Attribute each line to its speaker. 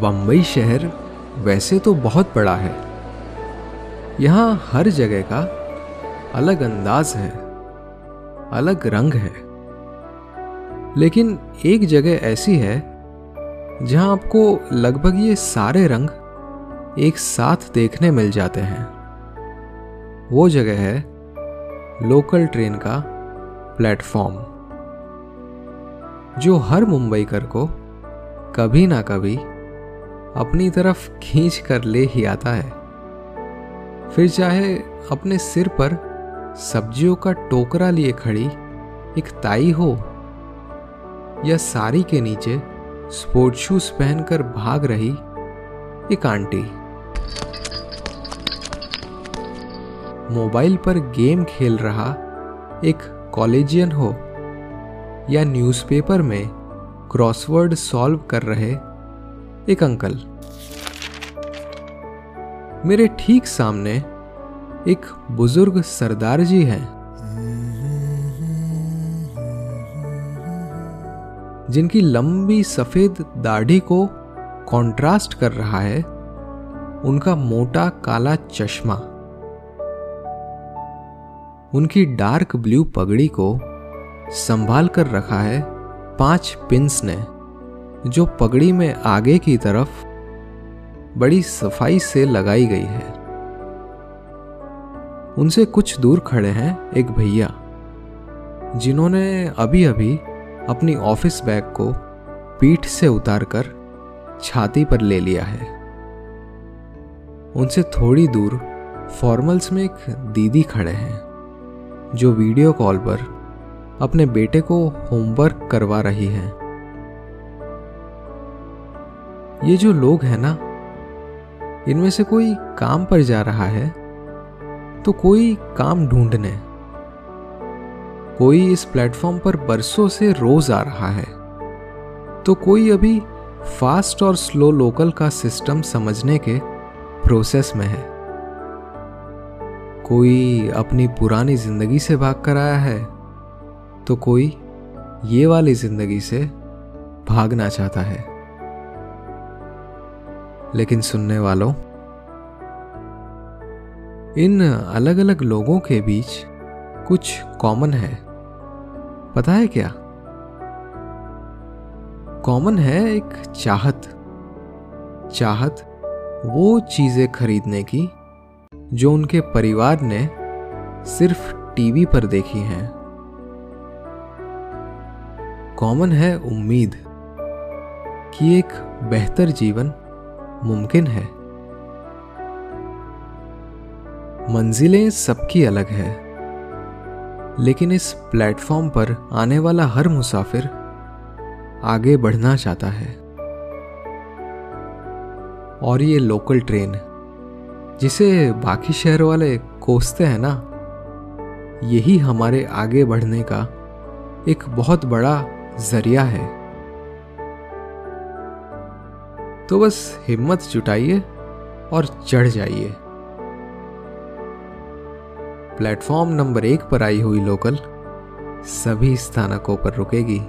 Speaker 1: बम्बई शहर वैसे तो बहुत बड़ा है। यहाँ हर जगह का अलग अंदाज है, अलग रंग है। लेकिन एक जगह ऐसी है जहाँ आपको लगभग ये सारे रंग एक साथ देखने मिल जाते हैं। वो जगह है लोकल ट्रेन का प्लेटफॉर्म, जो हर मुंबईकर को कभी ना कभी अपनी तरफ़ खींच कर ले ही आता है। फिर चाहे अपने सिर पर सब्जियों का टोकरा लिए खड़ी एक ताई हो या साड़ी के नीचे स्पोर्ट शूज़ पहनकर भाग रही एक आंटी। मोबाइल पर गेम खेल रहा एक कॉलेजियन हो या न्यूज़पेपर में क्रॉसवर्ड सॉल्व कर रहे एक अंकल। मेरे ठीक सामने एक बुज़ुर्ग सरदार जी हैं, जिनकी लंबी सफ़ेद दाढ़ी को कंट्रास्ट कर रहा है, उनका मोटा काला चश्मा, उनकी डार्क ब्लू पगड़ी को संभाल कर रखा है पाँच पिंस ने। जो पगड़ी में आगे की तरफ़ बड़ी सफ़ाई से लगाई गई है। उनसे कुछ दूर खड़े हैं एक भैया, जिन्होंने अभी अभी अपनी ऑफ़िस बैग को पीठ से उतारकर छाती पर ले लिया है। उनसे थोड़ी दूर फॉर्मल्स में एक दीदी खड़े हैं, जो वीडियो कॉल पर अपने बेटे को होमवर्क करवा रही है। ये जो लोग हैं ना, इनमें से कोई काम पर जा रहा है तो कोई काम ढूँढने। कोई इस प्लेटफॉर्म पर बरसों से रोज आ रहा है। तो कोई अभी फास्ट और स्लो लोकल का सिस्टम समझने के प्रोसेस में है। कोई अपनी पुरानी ज़िंदगी से भाग कर आया है तो कोई ये वाली ज़िंदगी से भागना चाहता है। लेकिन सुनने वालों, इन अलग अलग लोगों के बीच कुछ कॉमन है। पता है क्या? कॉमन है एक चाहत। चाहत वो चीज़ें खरीदने की जो उनके परिवार ने सिर्फ़ टीवी पर देखी हैं। कॉमन है उम्मीद कि एक बेहतर जीवन मुमकिन है। मंजिलें सबकी अलग है, लेकिन इस प्लेटफॉर्म पर आने वाला हर मुसाफिर आगे बढ़ना चाहता है। और ये लोकल ट्रेन जिसे बाकी शहर वाले कोसते हैं ना, यही हमारे आगे बढ़ने का एक बहुत बड़ा ज़रिया है। तो बस हिम्मत जुटाइए और चढ़ जाइए। प्लेटफॉर्म नंबर एक पर आई हुई लोकल सभी स्थानकों पर रुकेगी।